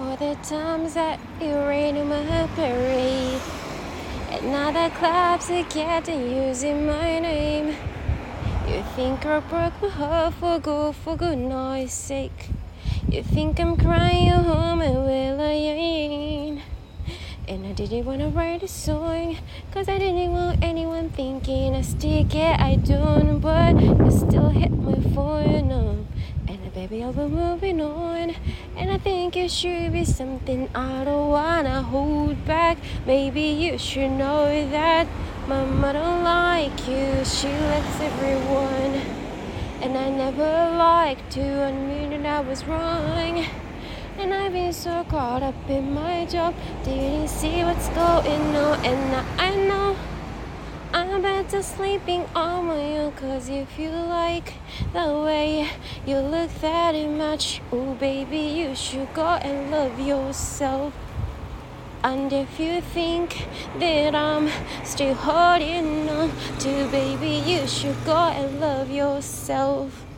for the times that you rain on my parade. And now the clubs are getting using my name. You think I broke my heart for good, for good noise sake. You think I'm crying at home and well I ain't. And I didn't wanna write a song, cause I didn't want anyone thinking I still get I don't, but you still hit my phone. Oh. And baby, I'll be moving on. And I think it should be something I don't wanna hold back. Maybe you should know that Mama don't like you, she likes everyone. And I never liked to admit that I was wrong. And I've been so caught up in my job, didn't see what's going on. And I know I'm better sleeping on own. Cause if you like the way you look that much, oh baby, you should go and love yourself. And if you think that I'm still holding on to baby, you should go and love yourself.